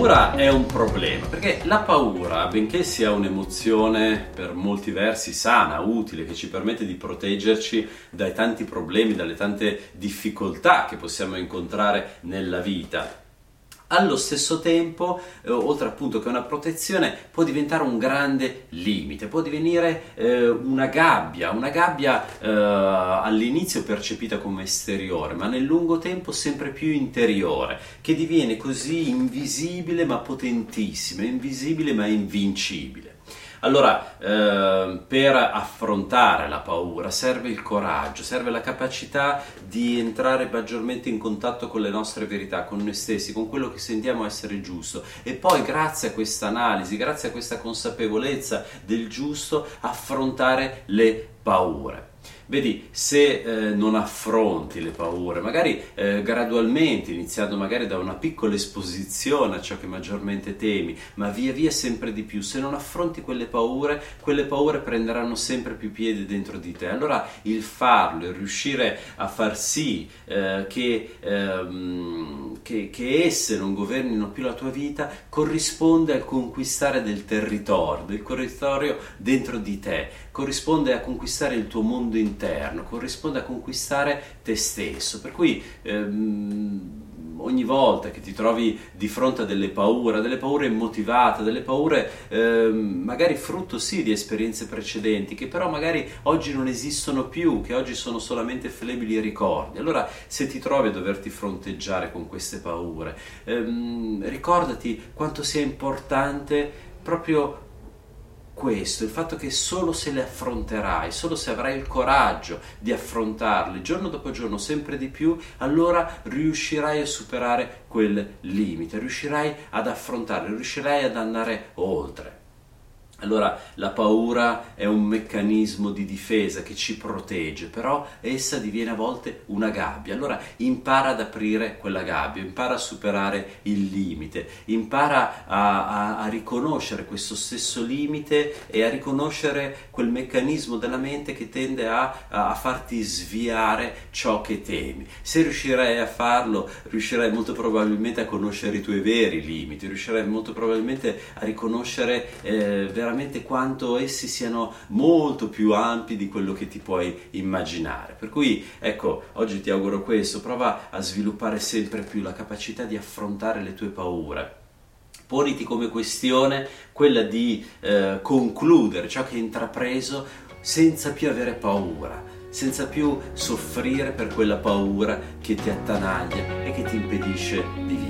Paura è un problema, perché la paura, benché sia un'emozione per molti versi sana, utile, che ci permette di proteggerci dai tanti problemi, dalle tante difficoltà che possiamo incontrare nella vita, allo stesso tempo, eh, oltre appunto che una protezione, può diventare un grande limite, può divenire eh, una gabbia, una gabbia eh, all'inizio percepita come esteriore, ma nel lungo tempo sempre più interiore, che diviene così invisibile ma potentissima, invisibile ma invincibile. Allora, eh, per affrontare la paura serve il coraggio, serve la capacità di entrare maggiormente in contatto con le nostre verità, con noi stessi, con quello che sentiamo essere giusto e poi grazie a questa analisi, grazie a questa consapevolezza del giusto, affrontare le paure. Vedi, se eh, non affronti le paure, magari eh, gradualmente, iniziando magari da una piccola esposizione a ciò che maggiormente temi, ma via via sempre di più, se non affronti quelle paure, quelle paure prenderanno sempre più piede dentro di te. Allora il farlo, il riuscire a far sì eh, che, ehm, che, che esse non governino più la tua vita, corrisponde al conquistare del territorio, del territorio dentro di te, corrisponde a conquistare il tuo mondo interno, corrisponde a conquistare te stesso. Per cui ehm, ogni volta che ti trovi di fronte a delle paure, delle paure immotivate, delle paure ehm, magari frutto sì di esperienze precedenti, che però magari oggi non esistono più, che oggi sono solamente flebili ricordi. Allora se ti trovi a doverti fronteggiare con queste paure, ehm, ricordati quanto sia importante proprio questo, il fatto che solo se le affronterai, solo se avrai il coraggio di affrontarle giorno dopo giorno sempre di più, allora riuscirai a superare quel limite, riuscirai ad affrontarle, riuscirai ad andare oltre. Allora la paura è un meccanismo di difesa che ci protegge, però essa diviene a volte una gabbia. Allora impara ad aprire quella gabbia, impara a superare il limite, impara a, a, a riconoscere questo stesso limite e a riconoscere quel meccanismo della mente che tende a, a farti sviare ciò che temi. Se riuscirai a farlo, riuscirai molto probabilmente a conoscere i tuoi veri limiti, riuscirai molto probabilmente a riconoscere eh, veramente veramente quanto essi siano molto più ampi di quello che ti puoi immaginare. Per cui, ecco, oggi ti auguro questo, prova a sviluppare sempre più la capacità di affrontare le tue paure. Poniti come questione quella di eh, concludere ciò che hai intrapreso senza più avere paura, senza più soffrire per quella paura che ti attanaglia e che ti impedisce di vivere.